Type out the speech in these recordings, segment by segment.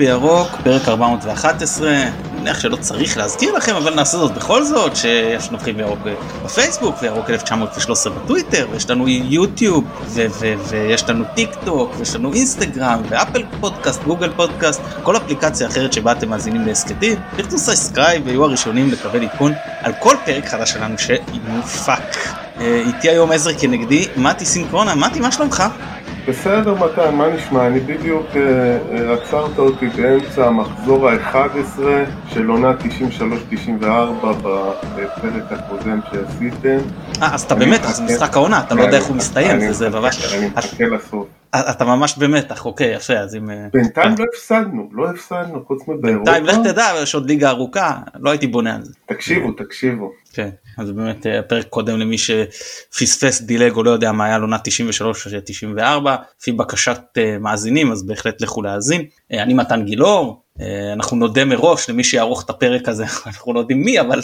בירוק, פרק 411, אני מניח שלא צריך להזכיר לכם, אבל נעשה זאת בכל זאת, שיש נובחים בירוק בפייסבוק, וירוק 1913 בטוויטר, ויש לנו יוטיוב, ו- ו- ויש לנו טיק טוק, ויש לנו אינסטגרם, ואפל פודקאסט, גוגל פודקאסט, כל אפליקציה אחרת שבה אתם מאזינים להסכתים, תכתבו subscribe ויהיו הראשונים לקבל עדכון על כל פרק חדש שלנו שיופק. אה, איתי היום עזר כנגדי, מתי סינקרונה, מתי מה שלומך? בסדר מתן, מה נשמע? אני בדיוק אה, אה, עצרת אותי באמצע המחזור ה-11 של עונה 93-94 בפרק הקודם שעשיתם. אה, אז אתה במתח, זה משחק העונה, אתה לא יודע איך הוא מסתיים, זה ממש... אני מחכה לסוף. אתה ממש במתח, אוקיי, יפה, אז אם... בינתיים לא הפסדנו, לא הפסדנו, חוץ מבאירופה. בינתיים לך תדע, יש עוד ליגה ארוכה, לא הייתי בונה על זה. תקשיבו, תקשיבו. כן, אז באמת הפרק קודם למי שפספס דילג או לא יודע מה היה לעונה 93-94, לפי בקשת מאזינים, אז בהחלט לכו להאזין. אני מתן גילאור, אנחנו נודה מראש למי שיערוך את הפרק הזה, אנחנו לא יודעים מי, אבל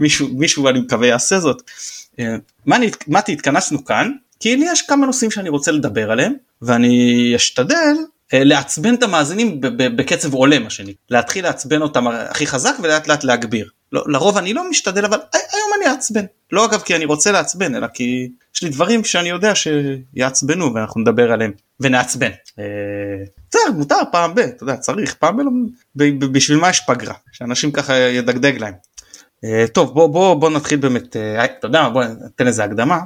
מישהו, מישהו אני מקווה יעשה זאת. מתי, התכנסנו כאן, כי לי יש כמה נושאים שאני רוצה לדבר עליהם, ואני אשתדל לעצבן את המאזינים בקצב עולה מה שנקרא, להתחיל לעצבן אותם הכי חזק ולאט לאט להגביר. לא, לרוב אני לא משתדל אבל היום אני אעצבן. לא אגב כי אני רוצה לעצבן אלא כי יש לי דברים שאני יודע שיעצבנו ואנחנו נדבר עליהם ונעצבן. בסדר מותר פעם ב, אתה יודע צריך פעם ב, בשביל מה יש פגרה שאנשים ככה ידגדג להם. טוב בוא בוא בוא נתחיל באמת אתה יודע בוא ניתן איזה הקדמה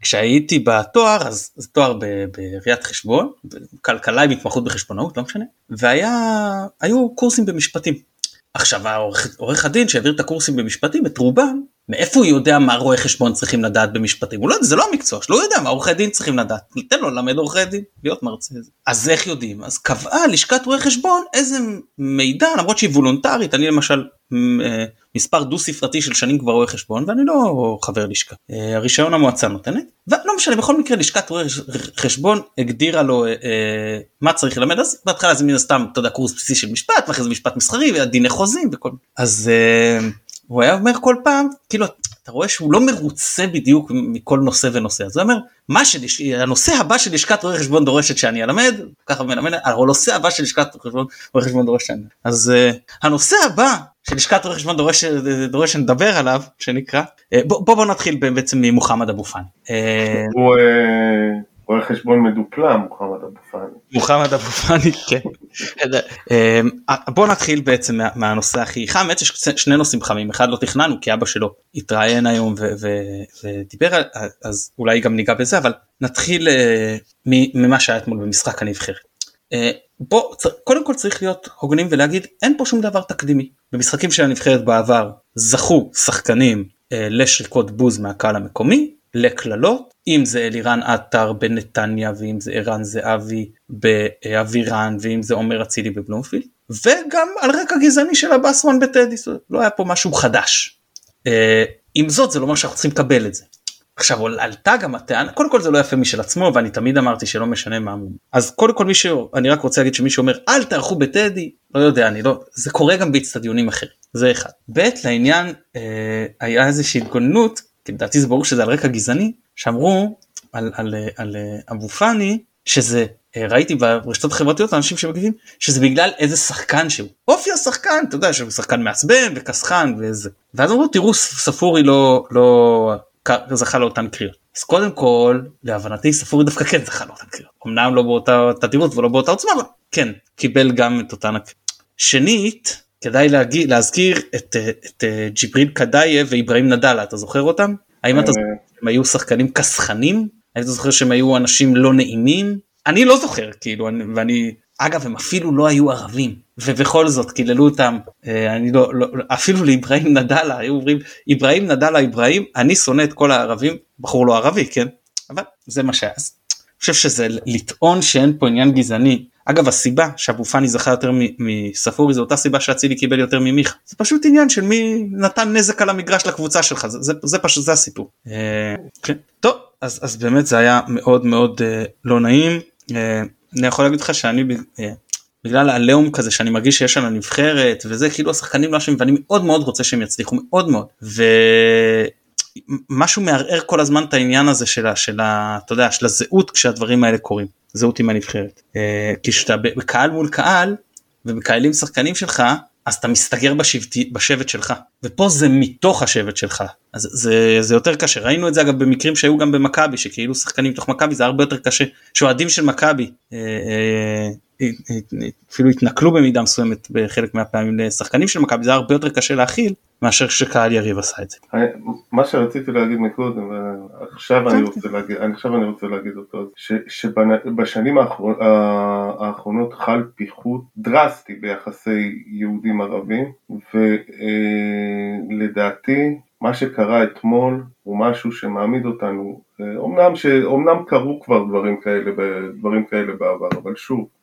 כשהייתי בתואר אז זה תואר בראיית חשבון כלכלה עם התמחות בחשבונאות לא משנה והיו קורסים במשפטים. עכשיו העורך הדין שהעביר את הקורסים במשפטים את רובם מאיפה הוא יודע מה רואי חשבון צריכים לדעת במשפטים? הוא לא זה לא המקצוע שלו הוא יודע מה עורכי דין צריכים לדעת. ניתן לו ללמד עורכי דין להיות מרצה. אז איך יודעים? אז קבעה לשכת רואי חשבון איזה מידע למרות שהיא וולונטרית. אני למשל מספר דו ספרתי של שנים כבר רואה חשבון ואני לא חבר לשכה. הרישיון המועצה נותנת ולא משנה בכל מקרה לשכת רואה חשבון הגדירה לו אה, מה צריך ללמד. אז בהתחלה זה מן הסתם אתה יודע קורס בסיסי של משפט ואחרי זה משפט מסחרי ודיני חוזים וכל אז אה, הוא היה אומר כל פעם כאילו אתה רואה שהוא לא מרוצה בדיוק מכל נושא ונושא אז הוא אומר מה שהנושא הבא של לשכת רואי חשבון דורשת שאני אלמד ככה מלמד הנושא הבא של לשכת רואי חשבון דורשת שאני אז uh, הנושא הבא שלשכת רואי חשבון דורש, דורש שנדבר עליו שנקרא בוא בוא, בוא נתחיל בעצם ממוחמד אבו פאני. הוא רואה חשבון מדופלם מוחמד אבו פאני. מוחמד אבו פאני כן. בוא נתחיל בעצם מהנושא הכי חם, באמת יש שני נושאים חמים, אחד לא תכננו כי אבא שלו התראיין היום ודיבר אז אולי גם ניגע בזה אבל נתחיל ממה שהיה אתמול במשחק הנבחרת. בוא קודם כל צריך להיות הוגנים ולהגיד אין פה שום דבר תקדימי במשחקים של הנבחרת בעבר זכו שחקנים אה, לשריקות בוז מהקהל המקומי לקללות אם זה אלירן עטר בנתניה ואם זה ערן זהבי באבירן ואם זה עומר אצילי בבלומפילד וגם על רקע גזעני של הבאסמן בטדי לא היה פה משהו חדש. אה, עם זאת זה לא אומר שאנחנו צריכים לקבל את זה. עכשיו עלתה גם הטענה קודם כל זה לא יפה משל עצמו ואני תמיד אמרתי שלא משנה מה אז קודם כל מישהו אני רק רוצה להגיד שמי שאומר אל תערכו בטדי לא יודע אני לא זה קורה גם באצטדיונים אחרים זה אחד. ב' לעניין אה, היה איזושהי התגוננות לדעתי זה ברור שזה על רקע גזעני שאמרו על, על, על, על אבו פאני שזה אה, ראיתי ברשתות החברתיות אנשים שמגיבים שזה בגלל איזה שחקן שהוא אופי השחקן אתה יודע שהוא שחקן מעצבן וכסחן ואיזה ואז אמרו תראו ספורי לא לא זכה לאותן קריאות. אז קודם כל להבנתי ספורי דווקא כן זכה לאותן קריאות. אמנם לא באותה תדירות ולא באותה עוצמה אבל כן קיבל גם את אותן הקריאות. שנית כדאי להגיד, להזכיר את, את ג'יבריל קדאייב ואיברהים נדאלה אתה זוכר אותם? האם אתה זוכר שהם היו שחקנים כסחנים? האם אתה זוכר שהם היו אנשים לא נעימים? אני לא זוכר כאילו ואני אגב הם אפילו לא היו ערבים ובכל זאת קיללו אותם אני לא, לא אפילו לאיברהים נדאלה היו אומרים איברהים נדאלה איברהים אני שונא את כל הערבים בחור לא ערבי כן אבל זה מה שהיה. אני חושב שזה לטעון שאין פה עניין גזעני אגב הסיבה שאבו פאני זכה יותר מספורי זו אותה סיבה שאצילי קיבל יותר ממיכה זה פשוט עניין של מי נתן נזק על המגרש לקבוצה שלך זה, זה, זה פשוט זה הסיפור. כן. טוב אז, אז באמת זה היה מאוד מאוד לא נעים. אני יכול להגיד לך שאני בגלל הלאום כזה שאני מרגיש שיש על הנבחרת וזה כאילו השחקנים לא אשמים ואני מאוד מאוד רוצה שהם יצליחו מאוד מאוד ומשהו מערער כל הזמן את העניין הזה של, של, אתה יודע, של הזהות כשהדברים האלה קורים. זהות עם הנבחרת. כי כשאתה בקהל מול קהל ומקהלים שחקנים שלך אז אתה מסתגר בשבט, בשבט שלך. ופה זה מתוך השבט שלך. אז זה, זה יותר קשה. ראינו את זה אגב במקרים שהיו גם במכבי שכאילו שחקנים מתוך מכבי זה הרבה יותר קשה. שאוהדים של מכבי אה, אה, אפילו התנכלו במידה מסוימת בחלק מהפעמים לשחקנים של מכבי זה הרבה יותר קשה להכיל מאשר שקהל יריב עשה את זה. מה שרציתי להגיד מקודם ועכשיו אני רוצה להגיד עכשיו אני רוצה להגיד אותו שבשנים האחרונות חל פיחות דרסטי ביחסי יהודים ערבים ולדעתי מה שקרה אתמול הוא משהו שמעמיד אותנו, אומנם, ש, אומנם קרו כבר דברים כאלה, דברים כאלה בעבר, אבל שוב, אה,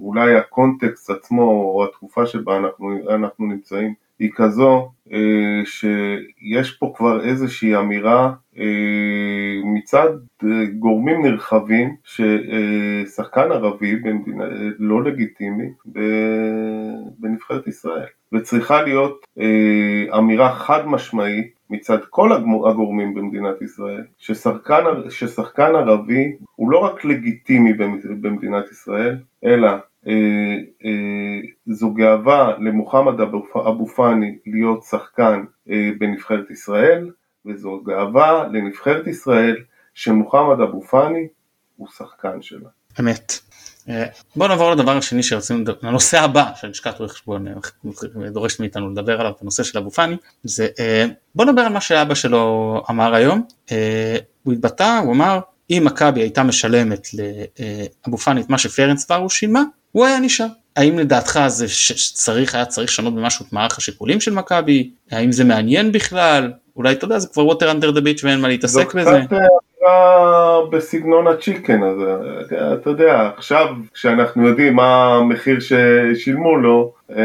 אולי הקונטקסט עצמו או התקופה שבה אנחנו, אנחנו נמצאים היא כזו אה, שיש פה כבר איזושהי אמירה אה, מצד גורמים נרחבים ששחקן ערבי במדינה לא לגיטימי בנבחרת ישראל. וצריכה להיות אמירה חד משמעית מצד כל הגורמים במדינת ישראל ששחקן, ששחקן ערבי הוא לא רק לגיטימי במדינת ישראל אלא אה, אה, זו גאווה למוחמד אבו פאני להיות שחקן אה, בנבחרת ישראל וזו גאווה לנבחרת ישראל שמוחמד אבו פאני הוא שחקן שלה. אמת. אה, בוא נעבור לדבר השני שרצינו, לדבר, לנושא הבא שלשכת רואי חשבון אה, דורשת מאיתנו לדבר עליו, הנושא של אבו פאני, זה אה, בוא נדבר על מה שאבא שלו אמר היום, הוא התבטא, הוא אמר אם מכבי הייתה משלמת לאבו פאני את מה שפרנס פארו שילמה, הוא היה נשאר. האם לדעתך זה שצריך, היה צריך לשנות במשהו את מערך השיקולים של מכבי? האם זה מעניין בכלל? אולי אתה יודע זה כבר ווטר אנדר דה ביץ' ואין מה להתעסק בזה. נקרא בסגנון הצ'יקן הזה, אתה יודע, עכשיו כשאנחנו יודעים מה המחיר ששילמו לו, אה,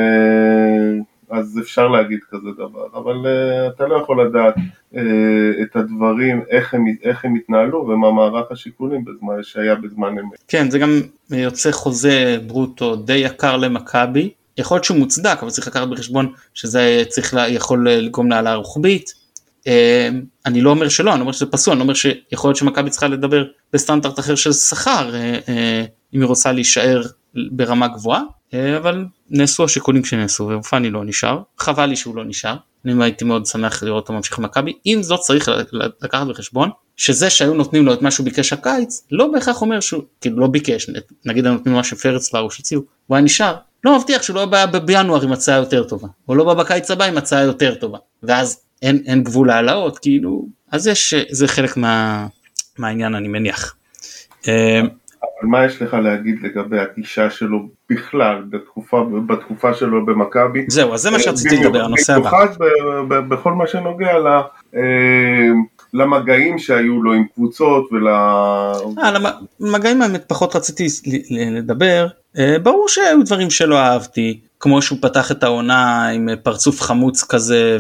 אז אפשר להגיד כזה דבר, אבל אה, אתה לא יכול לדעת אה, את הדברים, איך הם, איך הם התנהלו ומה מערך השיקולים בזמן שהיה בזמן אמת. כן, זה גם יוצא חוזה ברוטו די יקר למכבי, יכול להיות שהוא מוצדק, אבל צריך לקחת בחשבון שזה צריך, יכול לגרום להעלאה רוחבית. אמ, אני לא אומר שלא, אני אומר שזה פסול, אני אומר שיכול להיות שמכבי צריכה לדבר בסטנדרט אחר של שכר אה, אה, אם היא רוצה להישאר ברמה גבוהה, אה, אבל נעשו השיקולים שנעשו ופאני לא נשאר, חבל לי שהוא לא נשאר, אני הייתי מאוד שמח לראות אותו ממשיך במכבי, עם זאת צריך לקחת בחשבון שזה שהיו נותנים לו את מה שהוא ביקש הקיץ, לא בהכרח אומר שהוא, כאילו לא ביקש, נגיד היו נותנים לו שפרץ והרוש הציעו, הוא היה נשאר, לא מבטיח שהוא לא בא בינואר עם הצעה יותר טובה, או לא בא בקיץ הבא עם הצעה יותר טובה, ואז אין, אין גבול להעלאות כאילו אז יש זה חלק מה, מהעניין אני מניח. אה, אבל מה יש לך להגיד לגבי הגישה שלו בכלל בתקופה, בתקופה שלו במכבי? זהו אז זה מה שרציתי לדבר הנושא הבא. במיוחד בכל מה שנוגע ל... אה, למגעים שהיו לו עם קבוצות ול... אה, למגעים האמת פחות רציתי לדבר, ברור שהיו דברים שלא אהבתי, כמו שהוא פתח את העונה עם פרצוף חמוץ כזה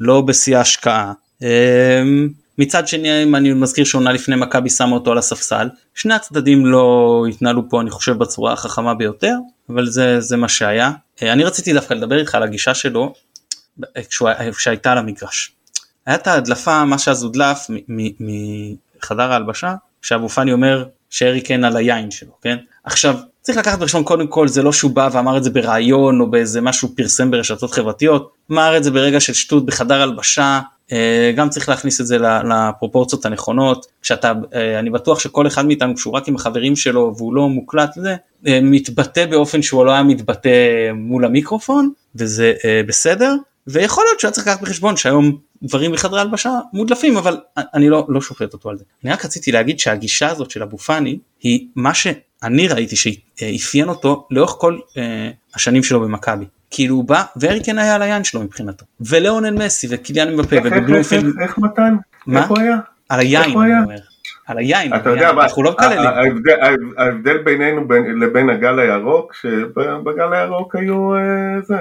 ולא בשיא ההשקעה. אמ, מצד שני אם אני מזכיר שעונה לפני מכבי שמה אותו על הספסל שני הצדדים לא התנהלו פה אני חושב בצורה החכמה ביותר אבל זה זה מה שהיה אה, אני רציתי דווקא לדבר איתך על הגישה שלו כשהייתה על המגרש. הייתה הדלפה מה שאז הודלף מחדר ההלבשה שאבו פאני אומר שארי כן על היין שלו כן עכשיו צריך לקחת בחשבון קודם כל זה לא שהוא בא ואמר את זה ברעיון או באיזה משהו פרסם ברשתות חברתיות, אמר את זה ברגע של שטות בחדר הלבשה, אה, גם צריך להכניס את זה לפרופורציות הנכונות, כשאתה, אה, אני בטוח שכל אחד מאיתנו כשהוא רק עם החברים שלו והוא לא מוקלט לזה, אה, מתבטא באופן שהוא לא היה מתבטא מול המיקרופון וזה בסדר, ויכול להיות שהיה צריך לקחת בחשבון שהיום דברים בחדרי הלבשה מודלפים אבל אני לא, לא שופט אותו על זה. אני רק רציתי להגיד שהגישה הזאת של אבו פאני היא מה שאני ראיתי שאפיין אותו לאורך כל אה, השנים שלו במכבי. כאילו הוא בא ואריקן היה על היין שלו מבחינתו ולאונן מסי וקיליאן מבפה ובבלומפילד. איך, איך, איך מתן? מה? איפה היה? על היין אני אומר. על היין, אתה יודע, אנחנו לא מקללים. ההבדל בינינו לבין הגל הירוק, שבגל הירוק היו אה, זה.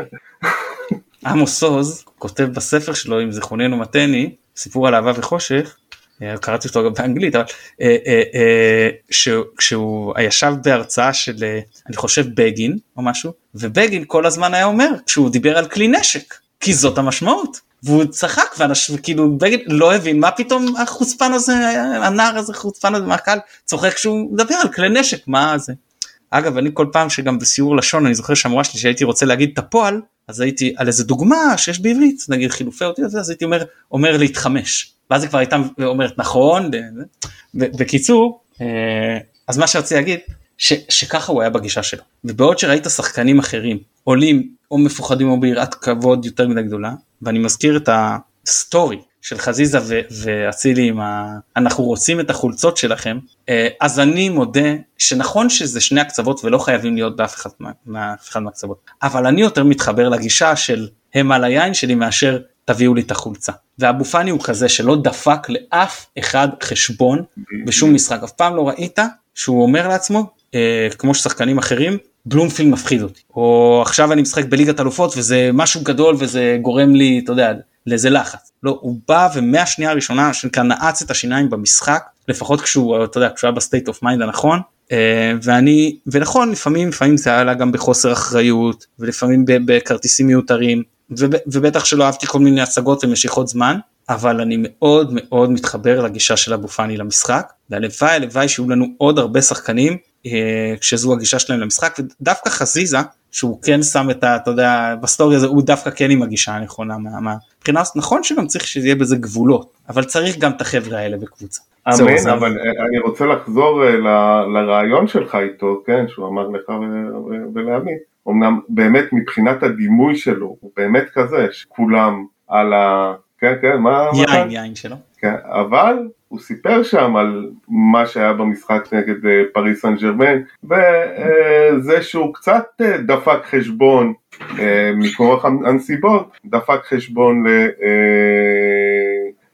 עמוס עוז כותב בספר שלו אם זיכרוננו מתני סיפור על אהבה וחושך אה, קראתי אותו גם באנגלית אבל אה, אה, כשהוא ישב בהרצאה של אני חושב בגין או משהו ובגין כל הזמן היה אומר כשהוא דיבר על כלי נשק כי זאת המשמעות. והוא צחק ואנשים כאילו בגין לא הבין מה פתאום החוצפן הזה הנער הזה חוצפן הזה מהקהל צוחק כשהוא מדבר על כלי נשק מה זה? אגב אני כל פעם שגם בסיור לשון אני זוכר שהמורה שלי שהייתי רוצה להגיד את הפועל אז הייתי על איזה דוגמה שיש בעברית נגיד חילופי אותיות אז הייתי אומר אומר להתחמש. ואז היא כבר הייתה אומרת נכון בקיצור אה, אז מה שרציתי להגיד ש, שככה הוא היה בגישה שלו. ובעוד שראית שחקנים אחרים עולים או מפוחדים או ביראת כבוד יותר מדי גדולה ואני מזכיר את הסטורי של חזיזה ואצילי עם ה... אנחנו רוצים את החולצות שלכם אה, אז אני מודה שנכון שזה שני הקצוות ולא חייבים להיות באף אחד, מה, אחד מהקצוות אבל אני יותר מתחבר לגישה של הם על היין שלי מאשר תביאו לי את החולצה ואבו פאני הוא כזה שלא דפק לאף אחד חשבון בשום משחק. אף פעם לא ראית שהוא אומר לעצמו אה, כמו ששחקנים אחרים בלומפילד מפחיד אותי או עכשיו אני משחק בליגת אלופות וזה משהו גדול וזה גורם לי אתה יודע לאיזה לחץ. לא הוא בא ומהשנייה הראשונה שנקרא נעץ את השיניים במשחק לפחות כשהוא אתה יודע כשהוא היה ב state of mind הנכון אה, ואני ונכון לפעמים לפעמים זה היה לה גם בחוסר אחריות ולפעמים בכרטיסים מיותרים ובטח שלא אהבתי כל מיני הצגות ומשיכות זמן אבל אני מאוד מאוד מתחבר לגישה של אבו פאני למשחק והלוואי הלוואי שיהיו לנו עוד הרבה שחקנים אה, כשזו הגישה שלהם למשחק ודווקא חזיזה שהוא כן שם את ה... אתה יודע בסטורי הזה הוא דווקא כן עם הגישה הנכונה מהבחינה הזאת נכון שגם צריך שיהיה בזה גבולות אבל צריך גם את החבר'ה האלה בקבוצה. אמן אבל אה, אני רוצה לחזור אה, לרעיון שלך איתו כן שהוא אמר לך ולעמי אמנם באמת מבחינת הדימוי שלו הוא באמת כזה שכולם על ה... כן כן מה... יין יין שלו. כן, אבל הוא סיפר שם על מה שהיה במשחק נגד אה, פריס סן ג'רמן וזה שהוא קצת אה, דפק חשבון אה, מכורח הנסיבות, דפק חשבון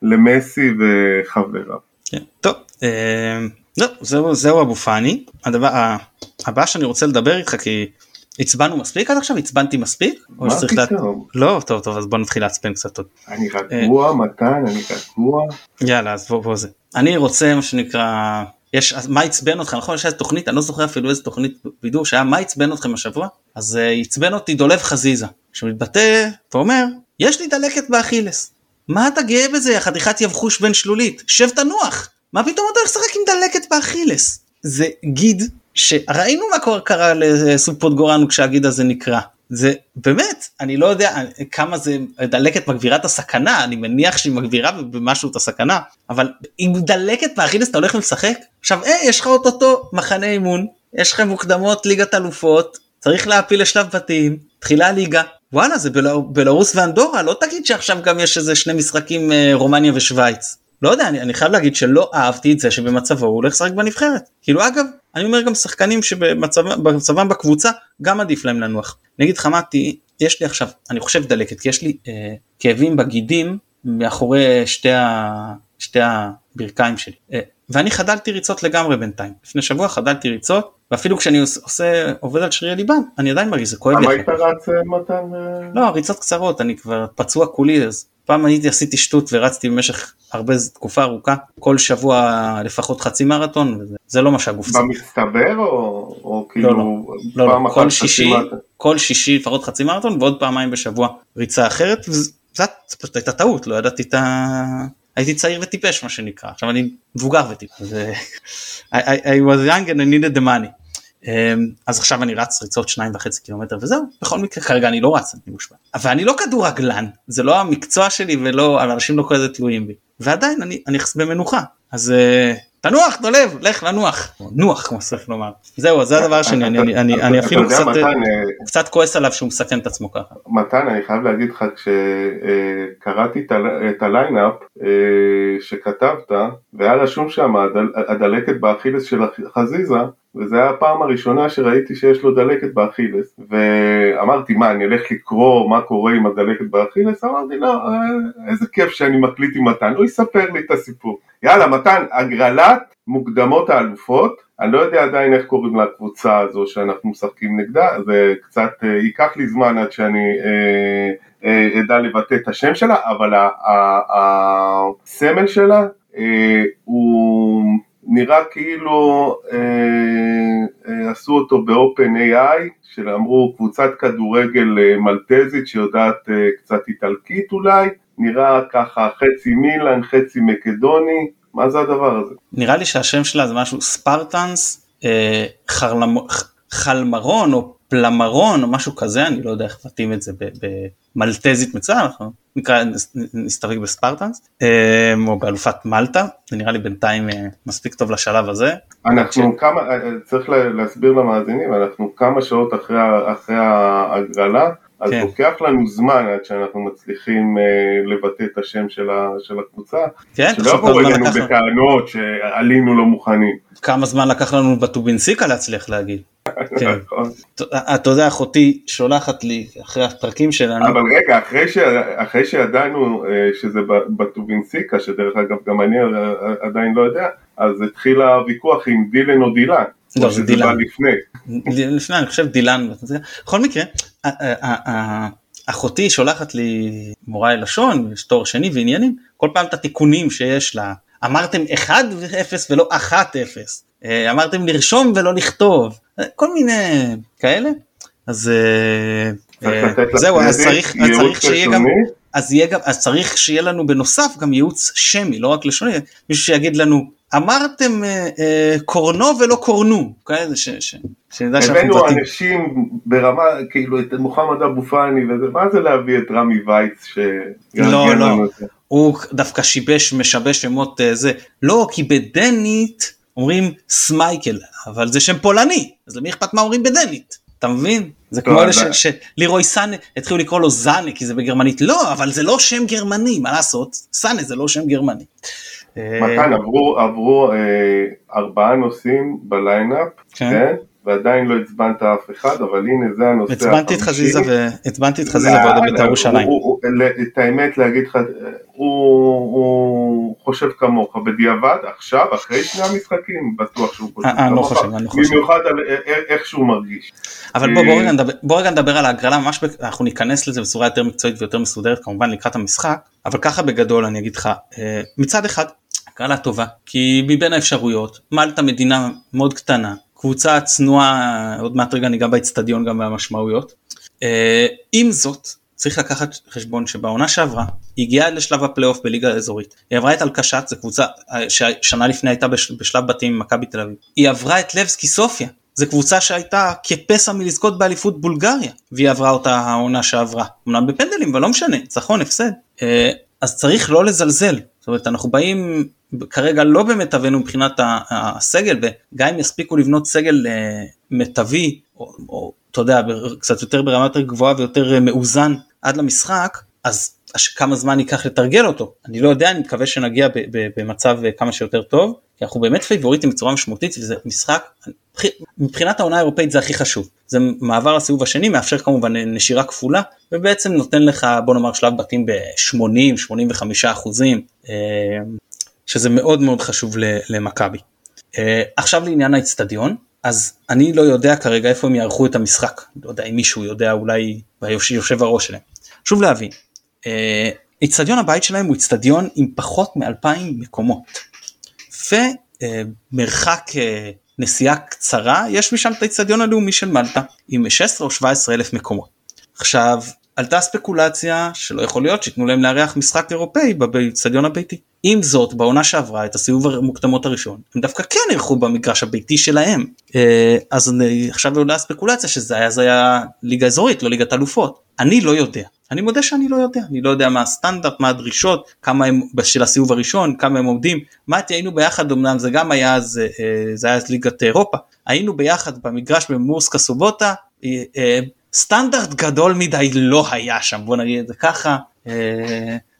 למסי וחבריו. כן, טוב, לא, זהו, זהו אבו פאני, הדבר הבא שאני רוצה לדבר איתך כי עצבנו מספיק עד עכשיו? עצבנתי מספיק? מה פתאום? לא, טוב טוב אז בוא נתחיל לעצבן קצת עוד. אני רגוע מתן, אני רגוע. יאללה אז בוא בוא זה. אני רוצה מה שנקרא, יש, מה עצבן אותך נכון? יש איזה תוכנית, אני לא זוכר אפילו איזה תוכנית בידור שהיה מה עצבן אתכם השבוע? אז uh, עצבן אותי דולב חזיזה, שמתבטא ואומר, יש לי דלקת באכילס. מה אתה גאה בזה, חתיכת יבחוש בן שלולית? שב תנוח. מה פתאום אתה הולך לשחק עם דלקת באכילס? זה גיד שראינו מה קרה לסופות גורנו כשהגיד הזה נקרא. זה באמת אני לא יודע כמה זה דלקת מגבירה את הסכנה אני מניח שהיא מגבירה במשהו את הסכנה אבל אם דלקת באכילס אתה הולך לשחק? עכשיו אה, יש לך אוטוטו מחנה אימון יש לכם מוקדמות ליגת אלופות צריך להפיל לשלב בתים תחילה ליגה וואלה זה בלרוס ואנדורה לא תגיד שעכשיו גם יש איזה שני משחקים אה, רומניה ושוויץ. לא יודע אני, אני חייב להגיד שלא אהבתי את זה שבמצבו הוא הולך לשחק בנבחרת. כאילו אגב אני אומר גם שחקנים שבמצבם בקבוצה גם עדיף להם לנוח. נגיד חמדתי יש לי עכשיו אני חושב דלקת כי יש לי אה, כאבים בגידים מאחורי שתי, ה, שתי הברכיים שלי אה, ואני חדלתי ריצות לגמרי בינתיים לפני שבוע חדלתי ריצות ואפילו כשאני עושה עובד על שרירי ליבם אני עדיין מרגיש זה כואב לי. למה היית רץ אה, מתן? אה? לא ריצות קצרות אני כבר פצוע כולי אז פעם הייתי עשיתי שטות ורצתי במשך הרבה תקופה ארוכה כל שבוע לפחות חצי מרתון וזה לא מה שהגוף צריך. במצטבר או, או כאילו לא, לא, לא, לא. כל שישי כל שישי לפחות חצי מרתון ועוד פעמיים בשבוע ריצה אחרת וזאת פשוט הייתה טעות לא ידעתי את ה... הייתי צעיר וטיפש מה שנקרא עכשיו אני מבוגר וטיפש. I, I, I was young and I needed the money. אמ, אז עכשיו אני רץ ריצות שניים וחצי קילומטר וזהו. בכל מקרה כרגע אני לא רץ אני מושפע. ואני לא כדורגלן זה לא המקצוע שלי ולא אנשים לא כזה תלויים בי. ועדיין אני אני במנוחה. אז אה, תנוח דולב לך לנוח. נוח כמו שצריך לומר. זהו זה הדבר שני אני אני אני אפילו קצת אה, קצת כועס עליו שהוא מסכן את עצמו ככה. מתן אני חייב להגיד לך כשקראתי את ה lineup אה, שכתבת והיה רשום שם הדלקת באכילס של חזיזה וזו הייתה הפעם הראשונה שראיתי שיש לו דלקת באכילס. ואמרתי מה אני אלך לקרוא מה קורה עם הדלקת באכילס? אמרתי לא איזה כיף שאני מקליט עם מתן הוא יספר לי את הסיפור. יאללה מתן הגרלת מוקדמות האלופות אני לא יודע עדיין איך קוראים לקבוצה הזו שאנחנו משחקים נגדה זה קצת אה, ייקח לי זמן עד שאני אה, אה, אדע לבטא את השם שלה אבל הסמל שלה אה, הוא נראה כאילו אה, אה, עשו אותו באופן AI, שאמרו קבוצת כדורגל אה, מלטזית שיודעת אה, קצת איטלקית אולי, נראה ככה חצי מילאן, חצי מקדוני, מה זה הדבר הזה? נראה לי שהשם שלה זה משהו ספרטנס, אה, חרלמ... חלמרון או פלמרון או משהו כזה, אני לא יודע איך מתאים את זה במלטזית מצוין, אנחנו נקרא, נסתפק בספרטנס, אה, או באלופת מלטה, זה נראה לי בינתיים אה, מספיק טוב לשלב הזה. אנחנו ש... כמה, אה, צריך להסביר למאזינים, אנחנו כמה שעות אחרי, אחרי ההגרלה, אז כן. לוקח לנו זמן עד שאנחנו מצליחים uh, לבטא את השם של, ה, של הקבוצה, כן, שלא יבואו אלינו בטענות שעלינו לא מוכנים. כמה זמן לקח לנו בטובינסיקה להצליח להגיד. כן. נכון. אתה יודע אחותי שולחת לי אחרי הפרקים שלנו. אבל רגע אחרי, ש... אחרי שידענו uh, שזה בטובינסיקה שדרך אגב גם אני עדיין לא יודע אז התחיל הוויכוח עם דילן או דילן. לא, זה דילן. לפני. לפני, אני חושב דילן. בכל מקרה, אחותי שולחת לי מורה ללשון, יש תואר שני ועניינים, כל פעם את התיקונים שיש לה. אמרתם 1-0 ולא 1-0. אה, אמרתם לרשום ולא לכתוב. כל מיני כאלה. אז אה, אה, זהו, אז צריך שיהיה גם... אז, גם, אז צריך שיהיה לנו בנוסף גם ייעוץ שמי, לא רק לשוני, מישהו שיגיד לנו אמרתם אה, אה, קורנו ולא קורנו, כאלה ש, ש, הבאנו אנשים ברמה, כאילו את מוחמד אבו פאני וזה, מה זה להביא את רמי וייץ שיארגן לא, לא? הוא דווקא שיבש, משבש שמות אה, זה, לא, כי בדנית אומרים סמייקל, אבל זה שם פולני, אז למי אכפת מה אומרים בדנית? אתה מבין? זה כמו אלה שלירוי סאנה התחילו לקרוא לו זאנה כי זה בגרמנית, לא, אבל זה לא שם גרמני, מה לעשות? סאנה זה לא שם גרמני. מתן, עברו, עברו אה, ארבעה נושאים ב lineup, כן. כן? ועדיין לא עצבנת אף אחד, אבל הנה זה הנושא עצבנתי את חזיזה ועצבנתי את חזיזה ועוד בית"ר ירושלים. את האמת להגיד לך, הוא חושב כמוך בדיעבד, עכשיו, אחרי שני המשחקים, בטוח שהוא חושב כמוך, לא חושב, אני לא חושב. במיוחד על איך שהוא מרגיש. אבל בוא רגע נדבר על ההגרלה, ממש אנחנו ניכנס לזה בצורה יותר מקצועית ויותר מסודרת, כמובן לקראת המשחק, אבל ככה בגדול אני אגיד לך, אה, מצד אחד, הגרלה טובה, כי מבין האפשרויות, מלטה מדינה מאוד קטנה, קבוצה צנועה, עוד מעט רגע ניגע באצטדיון גם במשמעויות. אה, עם זאת, צריך לקחת חשבון שבעונה שעברה היא הגיעה לשלב הפלייאוף בליגה האזורית. היא עברה את אלקשט, זו קבוצה אה, ששנה לפני הייתה בשלב בתים עם מכבי תל אביב. היא עברה את לבסקי סופיה, זו קבוצה שהייתה כפסע מלזכות באליפות בולגריה, והיא עברה אותה העונה שעברה. אמנם בפנדלים, אבל לא משנה, ניצחון, הפסד. אה, אז צריך לא לזלזל. זאת אומרת, אנחנו באים כרגע לא במיטבנו מבחינת הסגל וגם אם יספיקו לבנות סגל אה, מיטבי או, או אתה יודע קצת יותר ברמה יותר גבוהה ויותר אה, מאוזן עד למשחק אז כמה זמן ייקח לתרגל אותו? אני לא יודע אני מקווה שנגיע במצב אה, כמה שיותר טוב כי אנחנו באמת פייבוריטים בצורה משמעותית וזה משחק מבחינת העונה האירופאית זה הכי חשוב. זה מעבר לסיבוב השני מאפשר כמובן נשירה כפולה ובעצם נותן לך בוא נאמר שלב בתים ב-80 85 אחוזים שזה מאוד מאוד חשוב למכבי. Uh, עכשיו לעניין האצטדיון, אז אני לא יודע כרגע איפה הם יערכו את המשחק, לא יודע אם מישהו יודע אולי יושב הראש שלהם. שוב להבין, אה, אצטדיון uh, הבית שלהם הוא אצטדיון עם פחות מאלפיים מקומות. ומרחק uh, נסיעה קצרה יש משם את האצטדיון הלאומי של מלטה עם 16 או 17 אלף מקומות. עכשיו עלתה ספקולציה שלא יכול להיות שייתנו להם לארח משחק אירופאי באצטדיון הביתי. עם זאת בעונה שעברה את הסיבוב המוקדמות הראשון הם דווקא כן אירחו במגרש הביתי שלהם. אה, אז עכשיו עולה ספקולציה שזה היה, היה ליגה אזורית לא ליגת אלופות. אני לא יודע. אני מודה שאני לא יודע. אני לא יודע מה הסטנדרט מה הדרישות כמה הם של הסיבוב הראשון כמה הם עומדים. מתי היינו ביחד אמנם זה גם היה זה, אה, זה היה ליגת אירופה. היינו ביחד במגרש במורסקה סובוטה אה, סטנדרט גדול מדי לא היה שם בוא נגיד את זה ככה.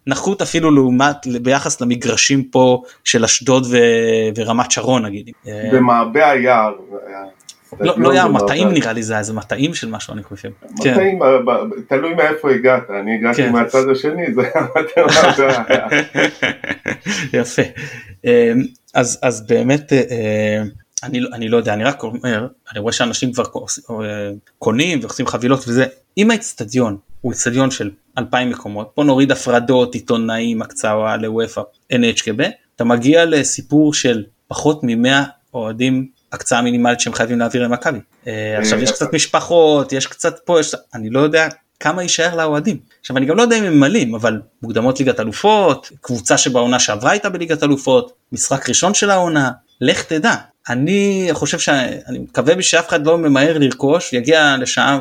נחות אפילו לעומת ביחס למגרשים פה של אשדוד ו... ורמת שרון נגיד. במעבה היער. לא, לא היה מטעים נראה לי זה היה איזה מטעים של משהו אני חושב. מטעים, כן. תלוי מאיפה הגעת, אני הגעתי כן. מהצד השני, זה היה יפה. אמ, אז, באמת אה, אני, אני לא יודע, אני רק אומר, אני רואה שאנשים כבר אה, קונים ועושים חבילות וזה, אם האצטדיון הוא אצטדיון של 2,000 מקומות, בוא נוריד הפרדות, עיתונאים, הקצאה לוופא, NHKB, אתה מגיע לסיפור של פחות מ-100 אוהדים הקצאה מינימלית שהם חייבים להעביר למכבי. אה, עכשיו יש קצת משפחות, יש קצת פה, יש... אני לא יודע כמה יישאר לאוהדים. עכשיו אני גם לא יודע אם הם ממלאים אבל מוקדמות ליגת אלופות, קבוצה שבעונה שעברה הייתה בליגת אלופות, משחק ראשון של העונה, לך תדע. אני חושב שאני מקווה שאף אחד לא ממהר לרכוש, יגיע לשעה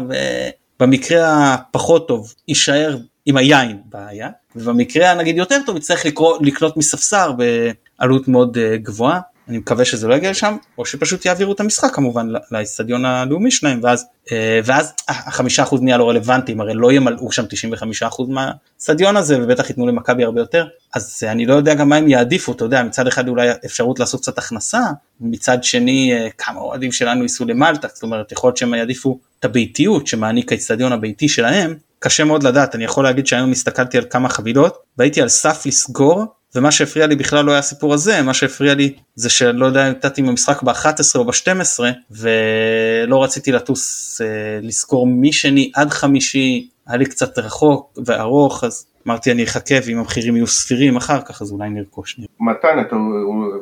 ובמקרה הפחות טוב יישאר עם היין בעיה, ובמקרה הנגיד יותר טוב יצטרך לקרוא, לקנות מספסר בעלות מאוד אה, גבוהה. אני מקווה שזה לא יגיע לשם או שפשוט יעבירו את המשחק כמובן לאצטדיון הלאומי שלהם ואז אה, ואז החמישה אחוז נהיה לא רלוונטיים הרי לא ימלאו שם 95 אחוז מהאצטדיון הזה ובטח ייתנו למכבי הרבה יותר. אז אני לא יודע גם מה הם יעדיפו אתה יודע מצד אחד אולי אפשרות לעשות קצת הכנסה מצד שני אה, כמה אוהדים שלנו ייסעו למלטה זאת אומרת יכול להיות שהם יעדיפו את הביתיות שמעניק האצטדיון הביתי שלהם. קשה מאוד לדעת אני יכול להגיד שהיום הסתכלתי על כמה חבילות והייתי על סף לסגור ומה שהפריע לי בכלל לא היה הסיפור הזה, מה שהפריע לי זה שלא יודע, נתתי עם המשחק ב-11 או ב-12 ולא רציתי לטוס אה, לזכור משני עד חמישי, היה לי קצת רחוק וארוך אז אמרתי אני אחכה ואם המחירים יהיו סבירים אחר כך אז אולי נרכוש. מתן אתה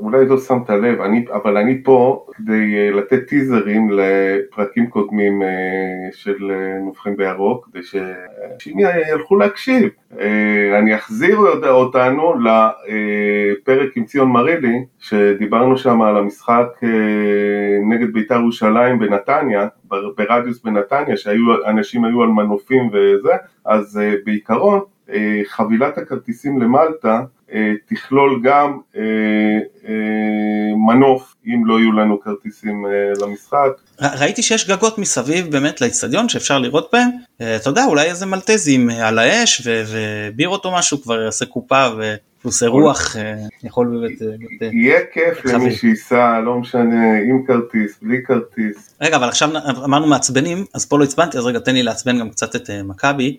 אולי לא שמת לב אני, אבל אני פה כדי אה, לתת טיזרים לפרקים קודמים אה, של אה, נובחים בירוק כדי שאנשים ילכו להקשיב. אני אחזיר אותנו לפרק עם ציון מרילי שדיברנו שם על המשחק נגד בית"ר ירושלים בנתניה ברדיוס בנתניה שאנשים היו על מנופים וזה אז בעיקרון חבילת הכרטיסים למלטה אה, תכלול גם אה, מנוף אם לא יהיו לנו כרטיסים למשחק. ראיתי שיש גגות מסביב באמת לאצטדיון שאפשר לראות בהם, אתה יודע אולי איזה מלטזים על האש ובירות או משהו כבר יעשה קופה פלוס אירוח יכול באמת... יהיה כיף למי שייסע לא משנה עם כרטיס בלי כרטיס. רגע אבל עכשיו אמרנו מעצבנים אז פה לא עצבנתי אז רגע תן לי לעצבן גם קצת את מכבי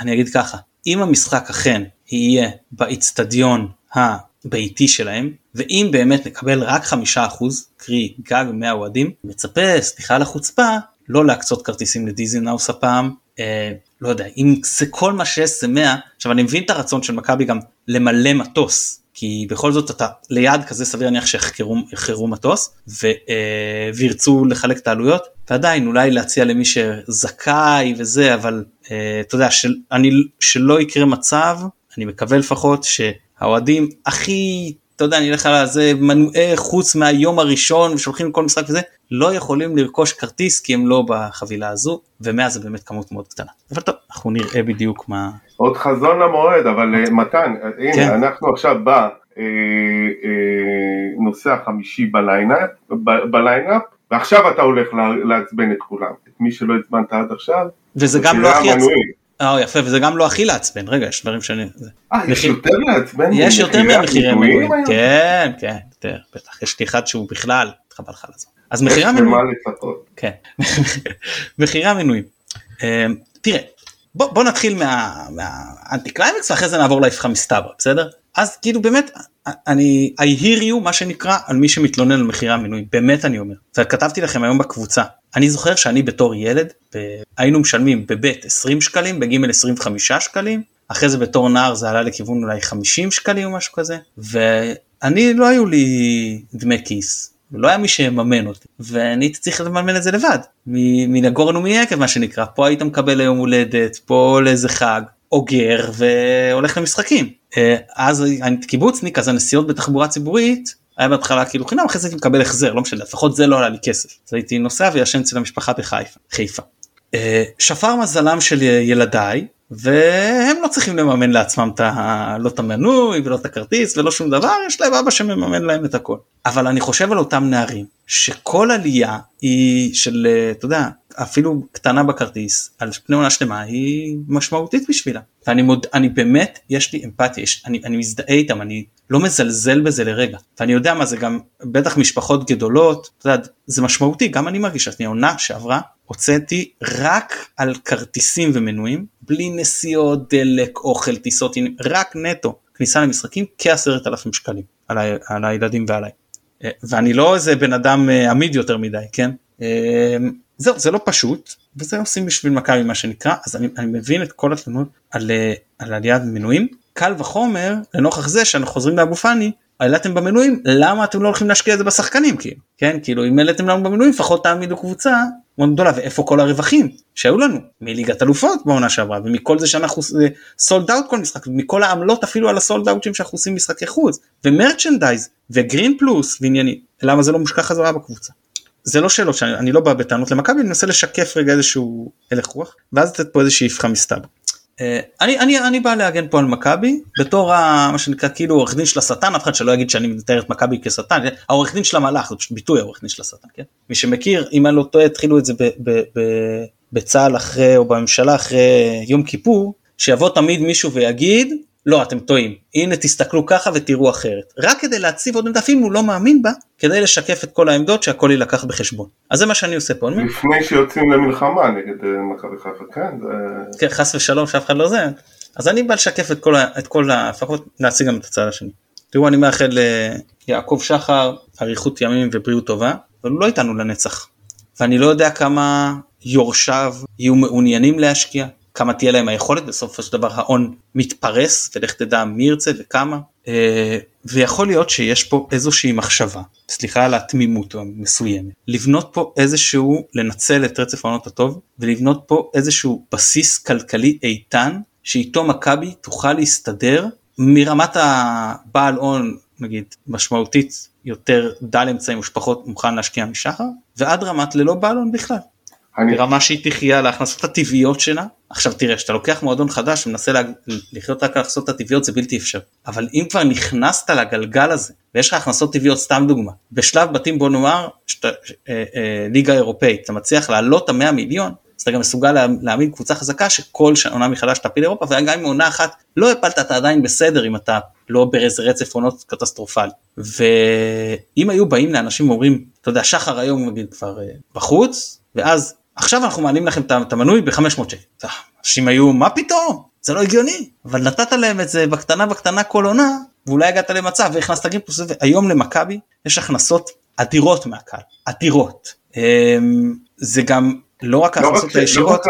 אני אגיד ככה אם המשחק אכן יהיה באיצטדיון הביתי שלהם, ואם באמת נקבל רק חמישה אחוז, קרי גג 100 אוהדים, מצפה, סליחה על החוצפה, לא להקצות כרטיסים לדיזינאוס הפעם, אה, לא יודע, אם זה כל מה שיש זה 100, עכשיו אני מבין את הרצון של מכבי גם למלא מטוס, כי בכל זאת אתה ליד כזה סביר להניח שיחקרו מטוס ו, אה, וירצו לחלק את העלויות ועדיין אולי להציע למי שזכאי וזה אבל אה, אתה יודע של, אני, שלא יקרה מצב אני מקווה לפחות שהאוהדים הכי אתה יודע אני אלך על זה מנועי חוץ מהיום הראשון ושולחים כל משחק וזה לא יכולים לרכוש כרטיס כי הם לא בחבילה הזו ומאה זה באמת כמות מאוד קטנה אבל טוב אנחנו נראה בדיוק מה. עוד חזון למועד אבל אה, מתן הנה כן. אנחנו עכשיו בנושא אה, אה, החמישי ב lineup ב lineup ועכשיו אתה הולך לעצבן את כולם את מי שלא עצבנת עד עכשיו. וזה גם לא הכי עצבן. אה יפה וזה גם לא הכי לעצבן רגע יש דברים שאני. אה יש יותר לעצבן? יש יותר מהמחירי מנויים. כן כן בטח יש לי אחד שהוא בכלל חבל לך על הזמן. אז מחירי המנויים, כן, מחירי המנויים, אמ, תראה, בוא, בוא נתחיל מה anti climax ואחרי זה נעבור לאיפכא מסתברא, בסדר? אז כאילו באמת, אני, I hear you מה שנקרא על מי שמתלונן על מחירי המנויים, באמת אני אומר, וכתבתי לכם היום בקבוצה, אני זוכר שאני בתור ילד, ב, היינו משלמים בבית 20 שקלים, בגימל 25 שקלים, אחרי זה בתור נער זה עלה לכיוון אולי 50 שקלים או משהו כזה, ואני לא היו לי דמי כיס, לא היה מי שיממן אותי ואני הייתי צריך לממן את זה לבד. מן הגורן ומן יקב מה שנקרא. פה היית מקבל ליום הולדת פה לאיזה חג אוגר והולך למשחקים. אה, אז אני קיבוצניק אז הנסיעות בתחבורה ציבורית היה בהתחלה כאילו חינם אחרי זה הייתי מקבל החזר לא משנה לפחות זה לא עלה לי כסף. אז הייתי נוסע וישן אצל המשפחה בחיפה חיפה. אה, שפר מזלם של ילדיי והם לא צריכים לממן לעצמם את ה... לא את המנוי ולא את הכרטיס ולא שום דבר, יש להם אבא שמממן להם את הכל. אבל אני חושב על אותם נערים שכל עלייה היא של, אתה יודע, אפילו קטנה בכרטיס, על פני עונה שלמה היא משמעותית בשבילה. ואני מוד, אני באמת, יש לי אמפתיה, יש, אני, אני מזדהה איתם, אני לא מזלזל בזה לרגע. ואני יודע מה זה גם, בטח משפחות גדולות, אתה יודע, זה משמעותי, גם אני מרגיש, שאני עונה שעברה, הוצאתי רק על כרטיסים ומנויים, בלי נסיעות, דלק, אוכל, טיסות, רק נטו, כניסה למשחקים כעשרת אלפים שקלים על, ה, על הילדים ועליי. אה, ואני לא איזה בן אדם אה, עמיד יותר מדי, כן? אה, זהו, זה לא פשוט, וזה עושים בשביל מכבי מה שנקרא, אז אני, אני מבין את כל התלונות על, על עליית מנויים. קל וחומר לנוכח זה שאנחנו חוזרים לאבו פאני העליתם במנויים למה אתם לא הולכים להשקיע את זה בשחקנים כאילו כן כאילו אם העליתם לנו במנויים לפחות תעמידו קבוצה מאוד גדולה ואיפה כל הרווחים שהיו לנו מליגת אלופות בעונה שעברה ומכל זה שאנחנו סולד אאוט כל משחק ומכל העמלות אפילו על הסולד אאוטים שאנחנו עושים משחקי חוץ ומרצ'נדייז וגרין פלוס ועניינים למה זה לא מושקע חזרה בקבוצה. זה לא שאלות שאני לא בא בטענות למכבי אני מנסה לשקף רגע איזשהו הלך רוח ואז לתת פה איזושהי איפכא מסתבר. אה, אני, אני, אני בא להגן פה על מכבי בתור ה, מה שנקרא כאילו עורך דין של השטן אף אחד שלא יגיד שאני מתאר את מכבי כשטן העורך דין של המלאך זה פשוט ביטוי העורך דין של השטן כן מי שמכיר אם אני לא טועה התחילו את זה ב, ב, ב, בצה"ל אחרי או בממשלה אחרי יום כיפור שיבוא תמיד מישהו ויגיד לא אתם טועים הנה תסתכלו ככה ותראו אחרת רק כדי להציב עוד עמדה אפילו הוא לא מאמין בה כדי לשקף את כל העמדות שהכל יילקח בחשבון אז זה מה שאני עושה פה. לפני שיוצאים למלחמה נגד אה, מכבי חיפה כן. זה... כן חס ושלום שאף אחד לא זה אז אני בא לשקף את כל, את כל לפחות להציג גם את הצד השני. תראו אני מאחל ליעקב שחר אריכות ימים ובריאות טובה אבל הוא לא איתנו לנצח ואני לא יודע כמה יורשיו יהיו מעוניינים להשקיע כמה תהיה להם היכולת בסופו של דבר ההון מתפרס ולך תדע מי ירצה וכמה אה, ויכול להיות שיש פה איזושהי מחשבה סליחה על התמימות המסוימת לבנות פה איזשהו לנצל את רצף העונות הטוב ולבנות פה איזשהו בסיס כלכלי איתן שאיתו מכבי תוכל להסתדר מרמת הבעל הון נגיד משמעותית יותר דל אמצעים ושפחות מוכן להשקיע משחר ועד רמת ללא בעל הון בכלל. אני... ברמה שהיא תחיה להכנסות הטבעיות שלה עכשיו תראה שאתה לוקח מועדון חדש ומנסה לה... לחיות רק על ההכנסות הטבעיות זה בלתי אפשרי. אבל אם כבר נכנסת לגלגל הזה ויש לך הכנסות טבעיות סתם דוגמה בשלב בתים בוא נאמר שאתה אה, אה, ליגה אירופאית אתה מצליח לעלות המאה מיליון אז אתה גם מסוגל לה, להעמיד קבוצה חזקה שכל עונה מחדש תפיל אירופה וגם אם עונה אחת לא הפלת אתה עדיין בסדר אם אתה לא באיזה רצף עונות קטסטרופלי. ואם היו באים לאנשים ואומרים אתה יודע שחר היום נגיד כבר אה, בחוץ ואז עכשיו אנחנו מעלים לכם את המנוי ב-500 שקל. אנשים היו מה פתאום? זה לא הגיוני. אבל נתת להם את זה בקטנה בקטנה כל עונה ואולי הגעת למצב והכנסת גימפוס והיום למכבי יש הכנסות אדירות מהקהל. אדירות. אמ, זה גם לא רק לא ההכנסות הישירות,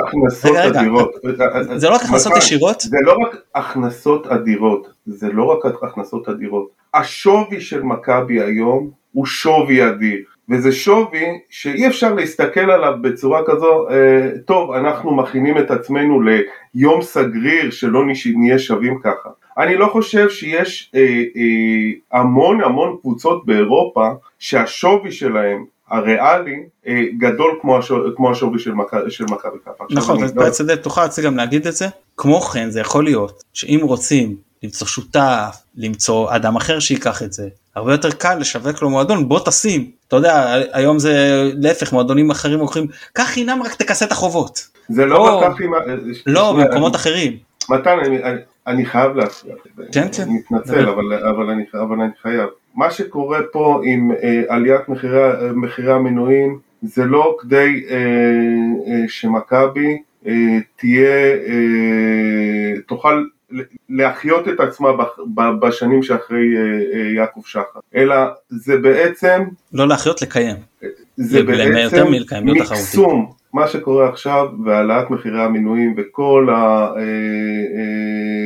רגע רגע, זה לא רק הכנסות ישירות, זה לא רק הכנסות אדירות, זה לא רק הכנסות אדירות, השווי של מכבי היום הוא שווי אדיר, וזה שווי שאי אפשר להסתכל עליו בצורה כזו, אה, טוב אנחנו מכינים את עצמנו ליום סגריר שלא נהיה שווים ככה. אני לא חושב שיש אה, אה, המון המון קבוצות באירופה שהשווי שלהם הריאלי אה, גדול כמו, השו, כמו השווי של מכבי חיפה. נכון, אז בעצם תוכל גם להגיד את זה. כמו כן זה יכול להיות שאם רוצים למצוא שותף, למצוא אדם אחר שיקח את זה, הרבה יותר קל לשווק לו מועדון בוא תשים אתה יודע היום זה להפך מועדונים אחרים לוקחים קח חינם רק תכסה את החובות. זה לא רק כך עם... לא במקומות אחרים. מתן אני חייב להפריע. כן כן. אני מתנצל אבל אני חייב. מה שקורה פה עם אה, עליית מחירי המנויים זה לא כדי אה, אה, שמכבי תהיה תוכל להחיות את עצמה בשנים שאחרי אה, אה, יעקב שחר, אלא זה בעצם... לא להחיות, לקיים. זה בעצם מקסום מה שקורה עכשיו והעלאת מחירי המינויים וכל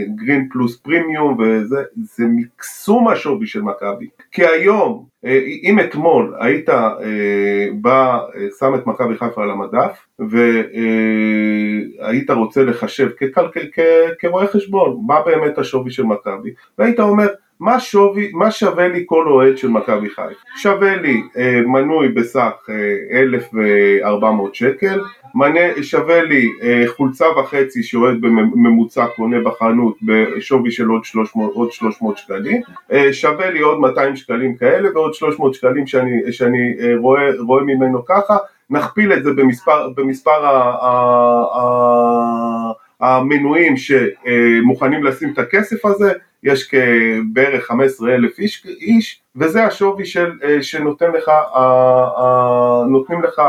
הגרין פלוס פרימיום וזה, זה מקסום השווי של מכבי. כי היום, אם אתמול היית בא, שם את מכבי חיפה על המדף והיית רוצה לחשב כרואה חשבון מה באמת השווי של מכבי והיית אומר מה, שווי, מה שווה לי כל אוהד של מכבי חיפה? שווה לי אה, מנוי בסך אה, 1,400 שקל, מנה, שווה לי אה, חולצה וחצי שאוהד בממוצע קונה בחנות בשווי של עוד 300, עוד 300 שקלים, אה, שווה לי עוד 200 שקלים כאלה ועוד 300 שקלים שאני, שאני אה, רואה, רואה ממנו ככה, נכפיל את זה במספר, במספר ה... ה, ה המנויים שמוכנים לשים את הכסף הזה, יש בערך 15 אלף איש, איש וזה השווי של, אה, שנותן לך, נותנים לך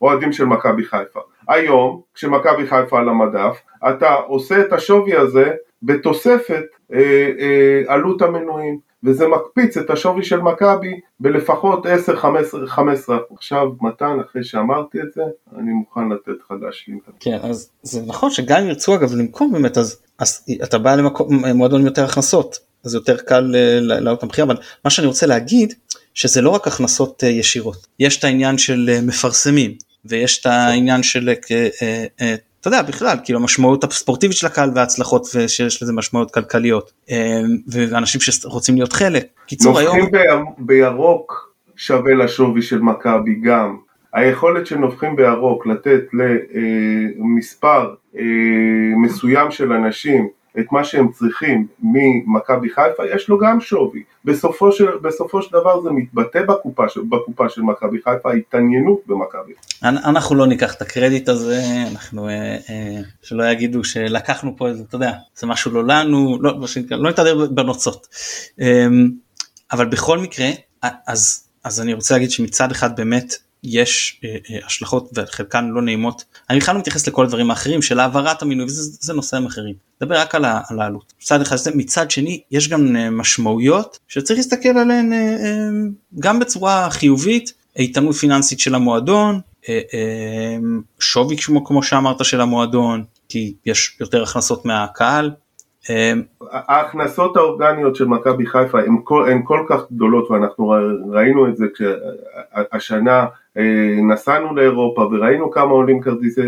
האוהדים של מכבי חיפה. היום, כשמכבי חיפה על המדף, אתה עושה את השווי הזה בתוספת אה, אה, עלות המנויים. וזה מקפיץ את השווי של מכבי בלפחות 10-15 עכשיו מתן אחרי שאמרתי את זה אני מוכן לתת לך להשלים. כן אז זה נכון שגם אם ירצו אגב למכור באמת אז, אז אתה בא למועדון יותר הכנסות אז יותר קל להעלות את המחיר אבל מה שאני רוצה להגיד שזה לא רק הכנסות ישירות יש את העניין של מפרסמים ויש את העניין של אתה יודע בכלל כאילו המשמעות הספורטיבית של הקהל וההצלחות ושיש לזה משמעויות כלכליות ואנשים שרוצים להיות חלק. קיצור היום... בירוק שווה לשווי של מכבי גם. היכולת של נובחים בירוק לתת למספר אה, מסוים של אנשים את מה שהם צריכים ממכבי חיפה, יש לו גם שווי. בסופו של, בסופו של דבר זה מתבטא בקופה, בקופה של מכבי חיפה, ההתעניינות במכבי. אנחנו לא ניקח את הקרדיט הזה, אנחנו, אה, אה, שלא יגידו שלקחנו פה איזה, אתה יודע, זה משהו לא לנו, לא, לא נתהדר בנוצות. אה, אבל בכל מקרה, אז, אז אני רוצה להגיד שמצד אחד באמת, יש אה, אה, השלכות וחלקן לא נעימות. אני בכלל לא מתייחס לכל הדברים האחרים של העברת המינוי וזה זה נושאים אחרים. נדבר רק על, על העלות. מצד אחד זה, מצד שני יש גם אה, משמעויות שצריך להסתכל עליהן אה, אה, גם בצורה חיובית, איתנות פיננסית של המועדון, אה, אה, שווי כמו, כמו שאמרת של המועדון, כי יש יותר הכנסות מהקהל. אה, ההכנסות האורגניות של מכבי חיפה הן כל, כל כך גדולות ואנחנו ראינו את זה השנה אה, נסענו לאירופה וראינו כמה עולים כרטיסי,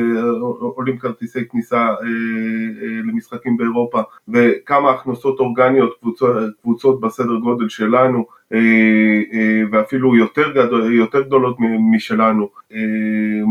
עולים כרטיסי כניסה אה, אה, למשחקים באירופה וכמה הכנסות אורגניות קבוצות, קבוצות בסדר גודל שלנו ואפילו יותר, גדול, יותר גדולות משלנו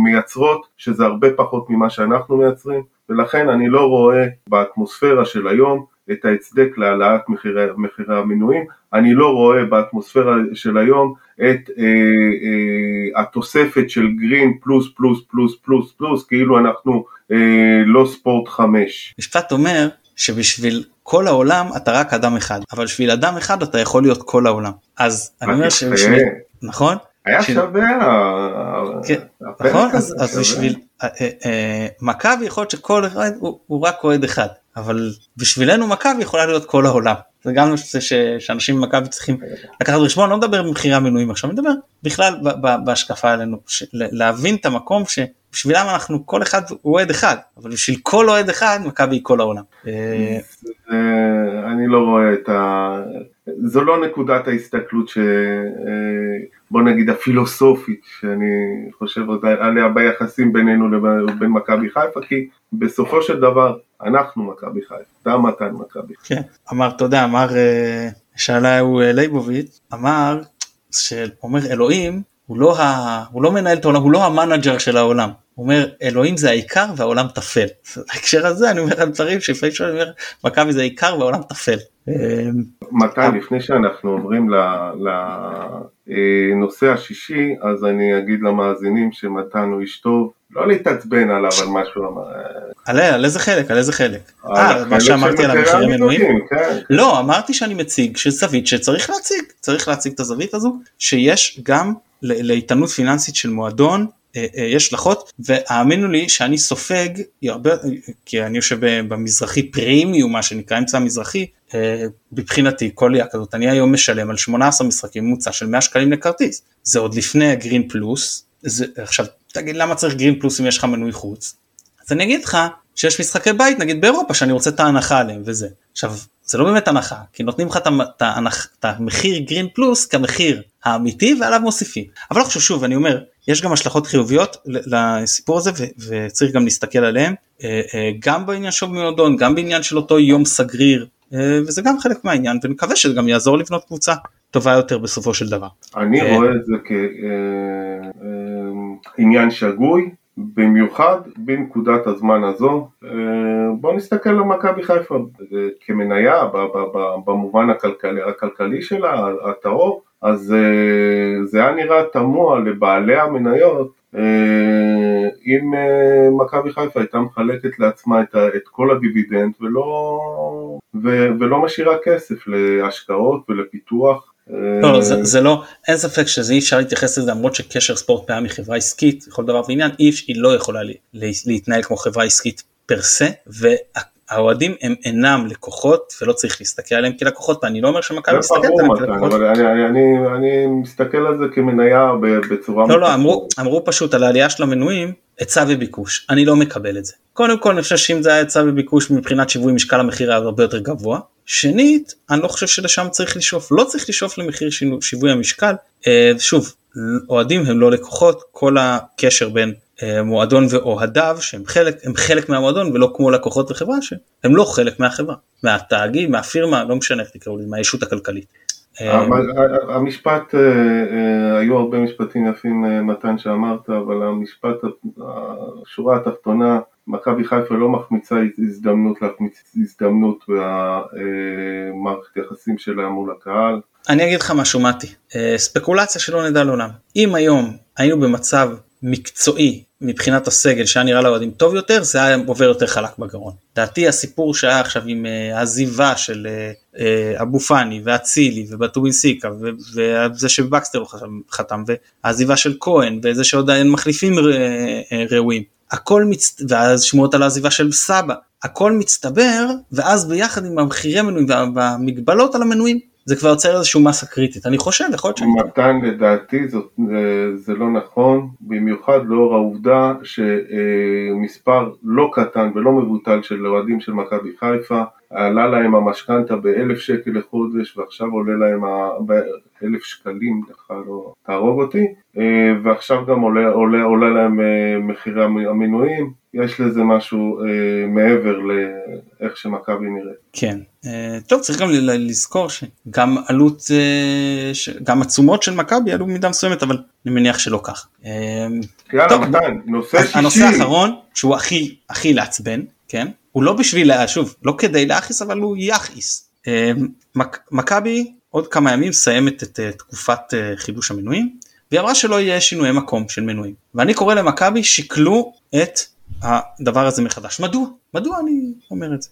מייצרות שזה הרבה פחות ממה שאנחנו מייצרים ולכן אני לא רואה באטמוספירה של היום את ההצדק להעלאת מחירי, המנויים. אני לא רואה באטמוספירה של היום את אה, אה, התוספת של גרין פלוס פלוס פלוס פלוס פלוס, כאילו אנחנו אה, לא ספורט חמש. משפט אומר שבשביל כל העולם אתה רק אדם אחד, אבל בשביל אדם אחד אתה יכול להיות כל העולם. אז אני אומר שבשביל... נכון? היה שווה. כן, נכון? אז בשביל... אה, אה, מכבי יכול להיות שכל אחד הוא רק אוהד אחד. אבל בשבילנו מכבי יכולה להיות כל העולם. זה גם נושא שאנשים במכבי צריכים לקחת בחשבון, לא מדבר במחירי המנויים עכשיו, מדבר בכלל בהשקפה עלינו, להבין את המקום שבשבילם אנחנו כל אחד הוא אוהד אחד, אבל בשביל כל אוהד אחד מכבי היא כל העולם. אה, אני לא רואה את ה... זו לא נקודת ההסתכלות ש... אה, בוא נגיד הפילוסופית שאני חושב עליה ביחסים בינינו לבין מכבי חיפה כי בסופו של דבר אנחנו מכבי חיפה, אתה מתן מכבי חיפה. כן, אמר, יודע, אמר, אה, שאלה הוא אה, לייבוביץ', אמר, שאומר אלוהים הוא לא, ה... הוא לא מנהל את העולם, הוא לא ה manager של העולם. הוא אומר אלוהים זה העיקר והעולם טפל. בהקשר הזה אני אומר על דברים שלפעמים שאני אומר מכבי זה העיקר והעולם טפל. מתי לפני שאנחנו עוברים לנושא השישי אז אני אגיד למאזינים שמתן הוא איש טוב לא להתעצבן עליו על מה שהוא אמר. על איזה חלק? על איזה חלק? אה, מה שאמרתי על המחירי מנויים? כן. לא, אמרתי שאני מציג שזווית שצריך להציג, צריך להציג את הזווית הזו, שיש גם לאיתנות פיננסית של מועדון אה, אה, יש השלכות והאמינו לי שאני סופג הרבה כי אני יושב במזרחי פרימיום מה שנקרא אמצע המזרחי אה, מבחינתי כל עלייה כזאת אני היום משלם על 18 משחקים ממוצע של 100 שקלים לכרטיס זה עוד לפני הגרין פלוס זה עכשיו תגיד למה צריך גרין פלוס אם יש לך מנוי חוץ? אז אני אגיד לך שיש משחקי בית נגיד באירופה שאני רוצה את ההנחה עליהם וזה. עכשיו זה לא באמת הנחה כי נותנים לך את המחיר גרין פלוס כמחיר האמיתי ועליו מוסיפים. אבל עכשיו שוב אני אומר יש גם השלכות חיוביות לסיפור הזה וצריך גם להסתכל עליהם. אה, אה, גם בעניין של מועדון גם בעניין של אותו יום סגריר אה, וזה גם חלק מהעניין ונקווה שזה גם יעזור לבנות קבוצה טובה יותר בסופו של דבר. אני רואה את זה כעניין שגוי במיוחד בנקודת הזמן הזו, בוא נסתכל על מכבי חיפה כמניה במובן הכלכלי, הכלכלי שלה, הטהור, אז אה, זה היה נראה תמוה לבעלי המניות אה, אם אה, מכבי חיפה הייתה מחלקת לעצמה את, כל הדיבידנד ולא, ולא משאירה כסף להשקעות ולפיתוח. לא, לא זה, זה לא, אין ספק שזה אי אפשר להתייחס לזה למרות שקשר ספורט פעם מחברה עסקית, לכל דבר ועניין, היא לא יכולה להתנהל כמו חברה עסקית פר סה, האוהדים הם אינם לקוחות ולא צריך להסתכל עליהם כלקוחות ואני לא אומר שמכבי מסתכלת עליהם כלקוחות. אבל אני, אני, אני, אני מסתכל על זה כמניה בצורה... לא לא אמרו, אמרו פשוט על העלייה של המנויים היצע וביקוש אני לא מקבל את זה. קודם כל אני חושב שאם זה היה היצע וביקוש מבחינת שיווי משקל המחיר היה הרבה יותר גבוה שנית, אני לא חושב שלשם צריך לשאוף, לא צריך לשאוף למחיר שיווי המשקל. אה, שוב, אוהדים הם לא לקוחות, כל הקשר בין אה, מועדון ואוהדיו שהם חלק, הם חלק מהמועדון ולא כמו לקוחות וחברה שהם לא חלק מהחברה, מהתאגיד, מהפירמה, לא משנה איך תקראו לזה, מהישות הכלכלית. אה, המשפט, היו הרבה משפטים יפים מתן שאמרת, אבל המשפט, השורה התחתונה, מכבי חיפה לא מחמיצה הזדמנות להחמיץ הזדמנות במערכת יחסים שלה מול הקהל. אני אגיד לך משהו מתי, אה, ספקולציה שלא נדע לעולם. אם היום היינו במצב מקצועי מבחינת הסגל שהיה נראה לאוהדים טוב יותר זה היה עובר יותר חלק בגרון. דעתי הסיפור שהיה עכשיו עם uh, העזיבה של אבו פאני ואצילי ובטובינסיקה וזה שבקסטר לא חתם והעזיבה של כהן וזה שעוד אין מחליפים ראויים הכל מצ... ואז שמועות על העזיבה של סבא. הכל מצטבר ואז ביחד עם המחירי המנויים והמגבלות על המנויים זה כבר יוצר איזושהי מסה קריטית. אני חושב יכול להיות שאני... מתן לדעתי זאת, זה לא נכון במיוחד לאור העובדה שמספר לא קטן ולא מבוטל של אוהדים של מכבי חיפה עלה להם המשכנתה באלף שקל לחודש ועכשיו עולה להם אלף שקלים, לך לא תהרוג אותי, אה, ועכשיו גם עולה, עולה, עולה להם אה, מחירי המינויים, יש לזה משהו אה, מעבר לאיך שמכבי נראית. כן, טוב צריך גם לזכור שגם עלות, גם התשומות של מכבי עלו במידה מסוימת, אבל אני מניח שלא כך. יאללה מתן, נושא שישי. הנושא האחרון שהוא הכי הכי לעצבן, כן? הוא לא בשביל, שוב, לא כדי להכעיס אבל הוא יכעיס. מכבי עוד כמה ימים מסיימת את uh, תקופת uh, חידוש המנויים והיא אמרה שלא יהיה שינויי מקום של מנויים. ואני קורא למכבי שקלו את הדבר הזה מחדש מדוע? מדוע אני אומר את זה?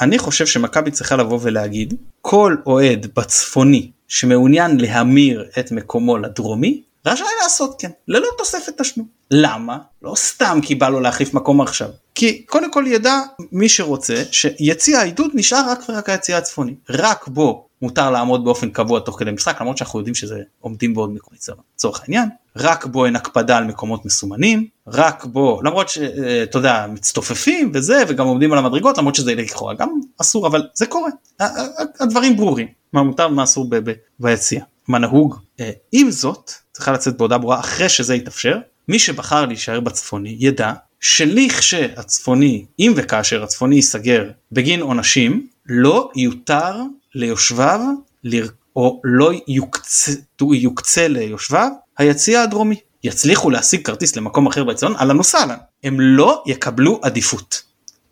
אני חושב שמכבי צריכה לבוא ולהגיד כל אוהד בצפוני שמעוניין להמיר את מקומו לדרומי רשאי לעשות כן ללא תוספת תשלום למה? לא סתם כי בא לו להחליף מקום עכשיו. כי קודם כל ידע מי שרוצה שיציע העידוד נשאר רק ורק היציע הצפוני. רק בו מותר לעמוד באופן קבוע תוך כדי משחק למרות שאנחנו יודעים שזה עומדים בעוד מקומות לצורך העניין רק בו אין הקפדה על מקומות מסומנים רק בו למרות שאתה יודע מצטופפים וזה וגם עומדים על המדרגות למרות שזה לכאורה גם אסור אבל זה קורה. הדברים ברורים. מה מותר ומה אסור ביציע. מה נהוג? אה, עם זאת צריכה לצאת בהודעה ברורה אחרי שזה יתאפשר מי שבחר להישאר בצפוני ידע שלכשהצפוני אם וכאשר הצפוני ייסגר בגין עונשים לא יותר ליושביו או לא יוקצה, יוקצה ליושביו היציע הדרומי. יצליחו להשיג כרטיס למקום אחר באצטדיון אהלן וסהלן. הם לא יקבלו עדיפות.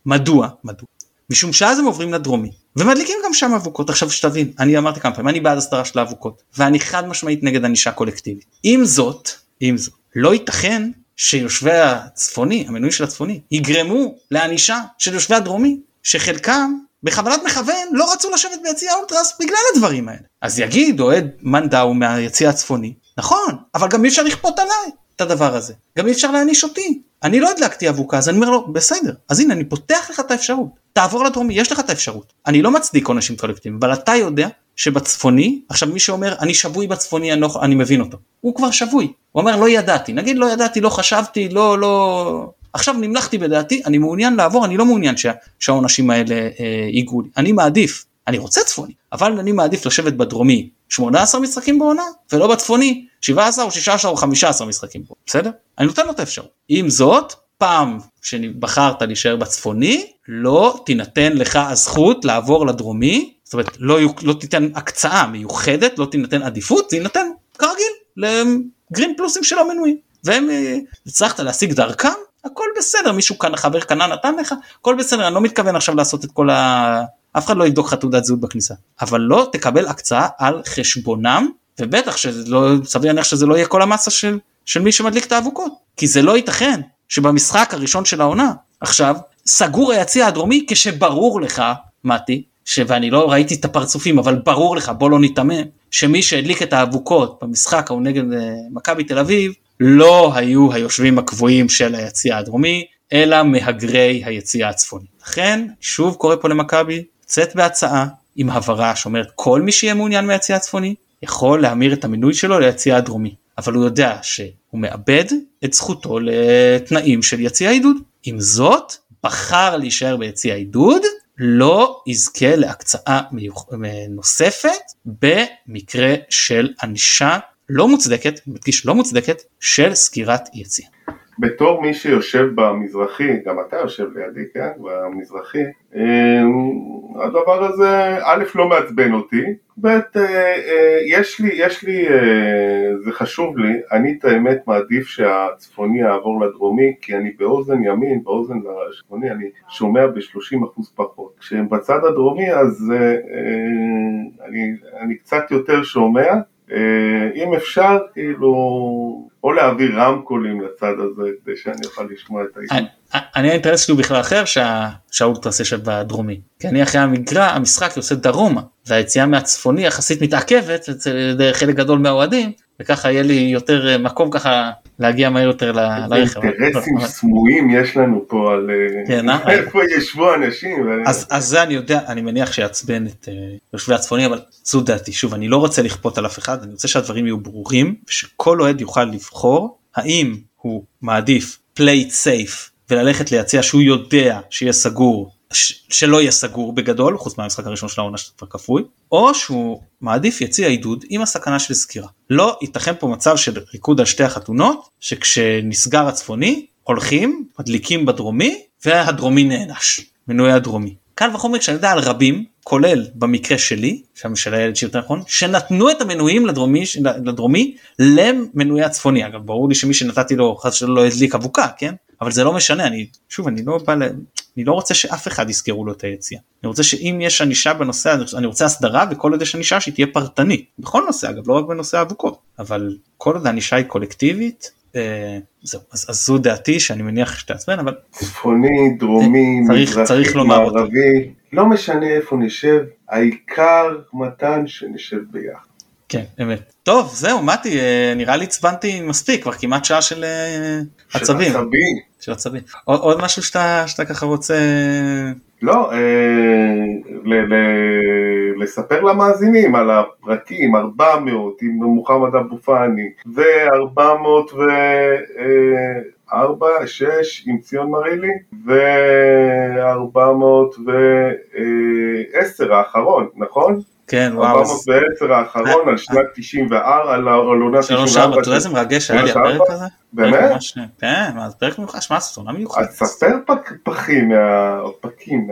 מדוע? מדוע? משום שאז הם עוברים לדרומי ומדליקים גם שם אבוקות עכשיו שתבין אני אמרתי כמה פעמים אני בעד הסדרה של האבוקות ואני חד משמעית נגד ענישה קולקטיבית. עם זאת, עם זאת, לא ייתכן שיושבי הצפוני, המנוי של הצפוני, יגרמו לענישה של יושבי הדרומי, שחלקם בכוונת מכוון לא רצו לשבת ביציע האולטרס בגלל הדברים האלה. אז יגיד אוהד מנדאו מהיציע הצפוני, נכון, אבל גם אי אפשר לכפות עליי את הדבר הזה. גם אי אפשר להעניש אותי. אני לא הדלקתי אבוקה אז אני אומר לו בסדר אז הנה אני פותח לך את האפשרות תעבור לדרומי יש לך את האפשרות אני לא מצדיק עונשים קולקטיביים אבל אתה יודע שבצפוני עכשיו מי שאומר אני שבוי בצפוני אני, לא, אני מבין אותו הוא כבר שבוי הוא אומר לא ידעתי נגיד לא ידעתי לא חשבתי לא לא עכשיו נמלכתי בדעתי אני מעוניין לעבור אני לא מעוניין שה, שהעונשים האלה אה, ייגעו לי. אני מעדיף אני רוצה צפוני אבל אני מעדיף לשבת בדרומי 18 משחקים בעונה ולא בצפוני 17 או 16 או 15 משחקים פה בסדר? אני נותן לו את האפשרות. עם זאת פעם שבחרת להישאר בצפוני לא תינתן לך הזכות לעבור לדרומי זאת אומרת לא, לא תיתן הקצאה מיוחדת לא תינתן עדיפות זה יינתן כרגיל לגרין פלוסים של המנויים. והם אה, הצלחת להשיג דרכם הכל בסדר מישהו כאן חבר קנה נתן לך הכל בסדר אני לא מתכוון עכשיו לעשות את כל ה... אף אחד לא יבדוק לך תעודת זהות בכניסה. אבל לא תקבל הקצאה על חשבונם ובטח שלא סביר להניח שזה לא יהיה כל המסה של, של מי שמדליק את האבוקות כי זה לא ייתכן שבמשחק הראשון של העונה עכשיו סגור היציע הדרומי כשברור לך מתי ש... ואני לא ראיתי את הפרצופים אבל ברור לך בוא לא ניתמם שמי שהדליק את האבוקות במשחק ההוא נגד אה, מכבי תל אביב לא היו היושבים הקבועים של היציע הדרומי אלא מהגרי היציע הצפוני. לכן שוב קורא פה למכבי לצאת בהצעה עם הבהרה שאומרת כל מי שיהיה מעוניין מהיציע הצפוני יכול להמיר את המינוי שלו ליציע הדרומי אבל הוא יודע שהוא מאבד את זכותו לתנאים של יציע עידוד. עם זאת בחר להישאר ביציע עידוד לא יזכה להקצאה מיוח... נוספת במקרה של ענישה לא מוצדקת, מדגיש לא מוצדקת, של סגירת יציאה. בתור מי שיושב במזרחי, גם אתה יושב לידי, כן, במזרחי, אמ, הדבר הזה, א', לא מעצבן אותי, ב', אה, אה, יש לי, יש לי, אה, זה חשוב לי, אני את האמת מעדיף שהצפוני יעבור לדרומי, כי אני באוזן ימין, באוזן הצפוני, אני שומע ב-30% פחות. כשהם בצד הדרומי אז אני, אני קצת יותר שומע, אם אפשר, כאילו, או להעביר רמקולים לצד הזה כדי שאני אוכל לשמוע את העניין. אני האינטרס שלי הוא בכלל אחר שהאולטרס יושב בדרומי כי אני אחרי המגרע המשחק יוצא דרומה והיציאה מהצפוני יחסית מתעכבת אצל חלק גדול מהאוהדים וככה יהיה לי יותר אה, מקום ככה להגיע מהר יותר לרכב. אינטרסים סמויים יש לנו פה על אה, כן, אה? איפה ישבו אנשים. אז זה אני יודע אני מניח שיעצבן את יושבי הצפוני אבל זו דעתי שוב אני לא רוצה לכפות על אף אחד אני רוצה שהדברים יהיו ברורים ושכל אוהד יוכל לבחור האם הוא מעדיף play safe וללכת ליציע שהוא יודע שיהיה סגור שלא יהיה סגור בגדול חוץ מהמשחק הראשון של העונה שכבר כפוי או שהוא מעדיף יציע עידוד עם הסכנה של סגירה. לא ייתכן פה מצב של ריקוד על שתי החתונות שכשנסגר הצפוני הולכים מדליקים בדרומי והדרומי נענש מנוי הדרומי. קל וחומר כשאני יודע על רבים כולל במקרה שלי שם של הילד שלי יותר נכון שנתנו את המנויים לדרומי לדרומי למנוי הצפוני אגב ברור לי שמי שנתתי לו חס שלא לא הדליק אבוקה כן אבל זה לא משנה אני שוב אני לא בא ל... אני לא רוצה שאף אחד יזכרו לו את היציאה אני רוצה שאם יש ענישה בנושא אני רוצה הסדרה וכל עוד יש ענישה שהיא תהיה פרטנית בכל נושא אגב לא רק בנושא האבוקות אבל כל עוד הענישה היא קולקטיבית אה, זהו אז, אז זו דעתי שאני מניח שתעצבן אבל צפוני דרומי אה, צריך, מזרחי צריך מערבי לא משנה איפה נשב העיקר מתן שנשב ביחד. כן אמת טוב זהו מתי אה, נראה לי עצבנתי מספיק כבר כמעט שעה של עצבים. של עצבים. של עצבים. עוד, עוד משהו שאתה, שאתה ככה רוצה... לא, אה, ל, ל, לספר למאזינים על הפרקים 400 עם מוחמד אבו פאני ו-400 ו... 4, 6 עם ציון מרילי ו-410 האחרון, נכון? כן, וואו. 410 האחרון על שנת 94, על עונה 94. אתה יודע איזה מרגש היה לי הפרק הזה? באמת? כן, זה פרק מיוחד, שמע, זה עונה מיוחדת. אז ספר פחים, פקים,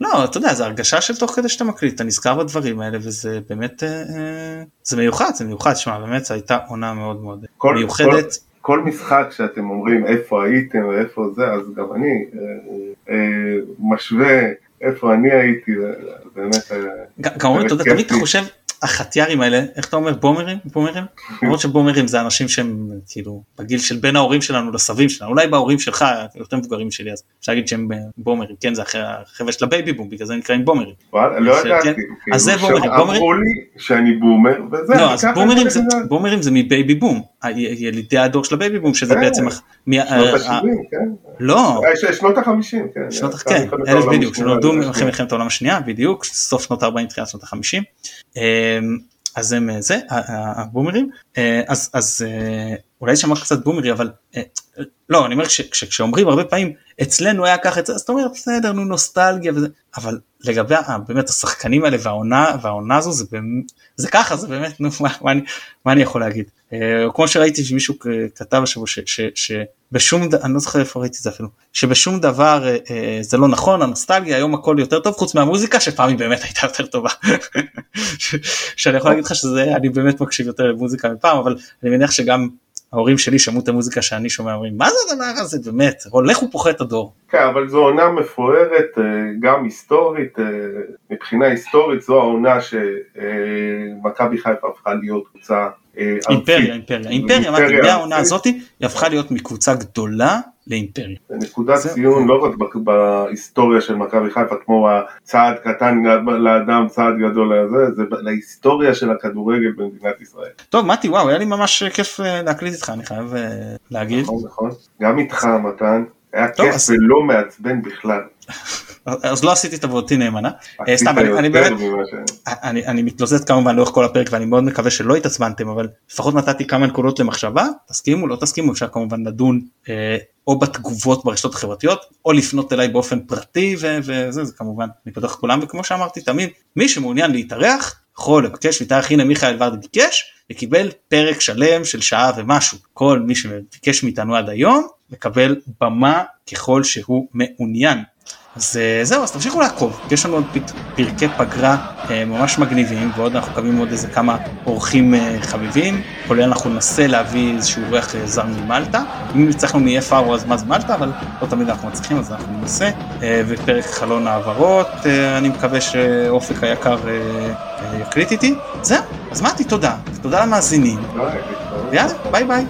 לא, אתה יודע, זה הרגשה של תוך כדי שאתה מקליט, אתה נזכר בדברים האלה וזה באמת, אה, זה מיוחד, זה מיוחד, שמע, באמת זו הייתה עונה מאוד מאוד מיוחדת. כל משחק שאתם אומרים איפה הייתם ואיפה זה, אז גם אני אה, אה, משווה איפה אני הייתי, באמת... גם אומרים, אתה יודע, תמיד אתה חושב, החטיארים האלה, איך אתה אומר, בומרים? בומרים? למרות שבומרים זה אנשים שהם כאילו בגיל של בין ההורים שלנו לסבים שלנו, אולי בהורים שלך יותר מבוגרים שלי, אז אפשר להגיד שהם בומרים, כן זה החבר'ה של ה baby boom, בגלל זה נקראים בומרים. לא ידעתי. כן? כאילו, אז זה בומרים. אמרו לי שאני boomer, וזה, לא, אז בומרים זה מ baby boom, ילידי הדור של ה baby boom, שזה כן. בעצם... שנות ה-70, כן. לא. אה, שנות ה-50, כן. שנות ה-50, כן, אלף בדיוק, שנולדו אחרי מלחמת העולם השנייה, בדיוק, סוף שנות ה-40, תחילת שנות ה-50. אמ, אז הם זה הבומרים. אה, אז אז אה, אולי שמע קצת בומרי אבל אה, לא אני אומר כשאומרים הרבה פעמים אצלנו היה ככה אז אתה אומר בסדר נו נוסטלגיה וזה אבל לגבי באמת השחקנים האלה והעונה והעונה הזו זה זה ככה זה באמת נו מה, מה, אני, מה אני יכול להגיד כמו שראיתי שמישהו כתב השבוע שבשום דבר אני לא זוכר איפה ראיתי את זה אפילו שבשום דבר זה לא נכון הנוסטלגיה היום הכל יותר טוב חוץ מהמוזיקה שפעם היא באמת הייתה יותר טובה. שאני יכול להגיד לך שזה אני באמת מקשיב יותר למוזיקה מפעם אבל אני מניח שגם ההורים שלי שמעו את המוזיקה שאני שומע אומרים מה זה הדבר הזה באמת הולך ופוחת הדור. כן אבל זו עונה מפוארת אה, גם היסטורית אה, מבחינה היסטורית זו העונה שמכבי חיפה הפכה להיות קבוצה אה, אימפריה אימפריה אימפריה אמרתי מהעונה הזאתי היא הפכה להיות מקבוצה גדולה לאימפריה. נקודת ציון לא רק בהיסטוריה של מכבי חיפה כמו הצעד קטן לאדם צעד גדול לזה, זה להיסטוריה של הכדורגל במדינת ישראל. טוב מתי וואו היה לי ממש כיף אה, להקליט איתך אני חייב אה, להגיד. נכון נכון גם איתך מתן היה כיף ולא מעצבן בכלל. אז לא עשיתי את עבודתי נאמנה. אה, עשית סתם, אני- באמת, אני, מתלוזת כמובן לאורך כל הפרק ואני מאוד מקווה שלא התעצבנתם אבל לפחות נתתי כמה נקודות למחשבה תסכימו לא תסכימו אפשר כמובן לדון אה, או בתגובות ברשתות החברתיות או לפנות אליי באופן פרטי וזה זה כמובן אני פותח לכולם וכמו שאמרתי תמיד מי שמעוניין להתארח יכול לבקש להתארח הנה מיכאל ורדי ביקש וקיבל פרק שלם של שעה ומשהו כל מי שביקש מאיתנו עד היום מקבל במה ככל שהוא מעוניין. אז אה, זהו, אז תמשיכו לעקוב, יש לנו עוד פרקי פגרה אה, ממש מגניבים, ועוד אנחנו מקווים עוד איזה כמה אורחים אה, חביבים, כולל אנחנו ננסה להביא איזשהו אורח זר ממלטה, אם הצלחנו נהיה פארו אז מה זה מלטה, אבל לא תמיד אנחנו מצליחים אז אנחנו ננסה, ופרק חלון העברות, אני מקווה שאופק היקר יקליט איתי, זהו, אז מתי תודה, תודה למאזינים. ויאללה, ביי ביי.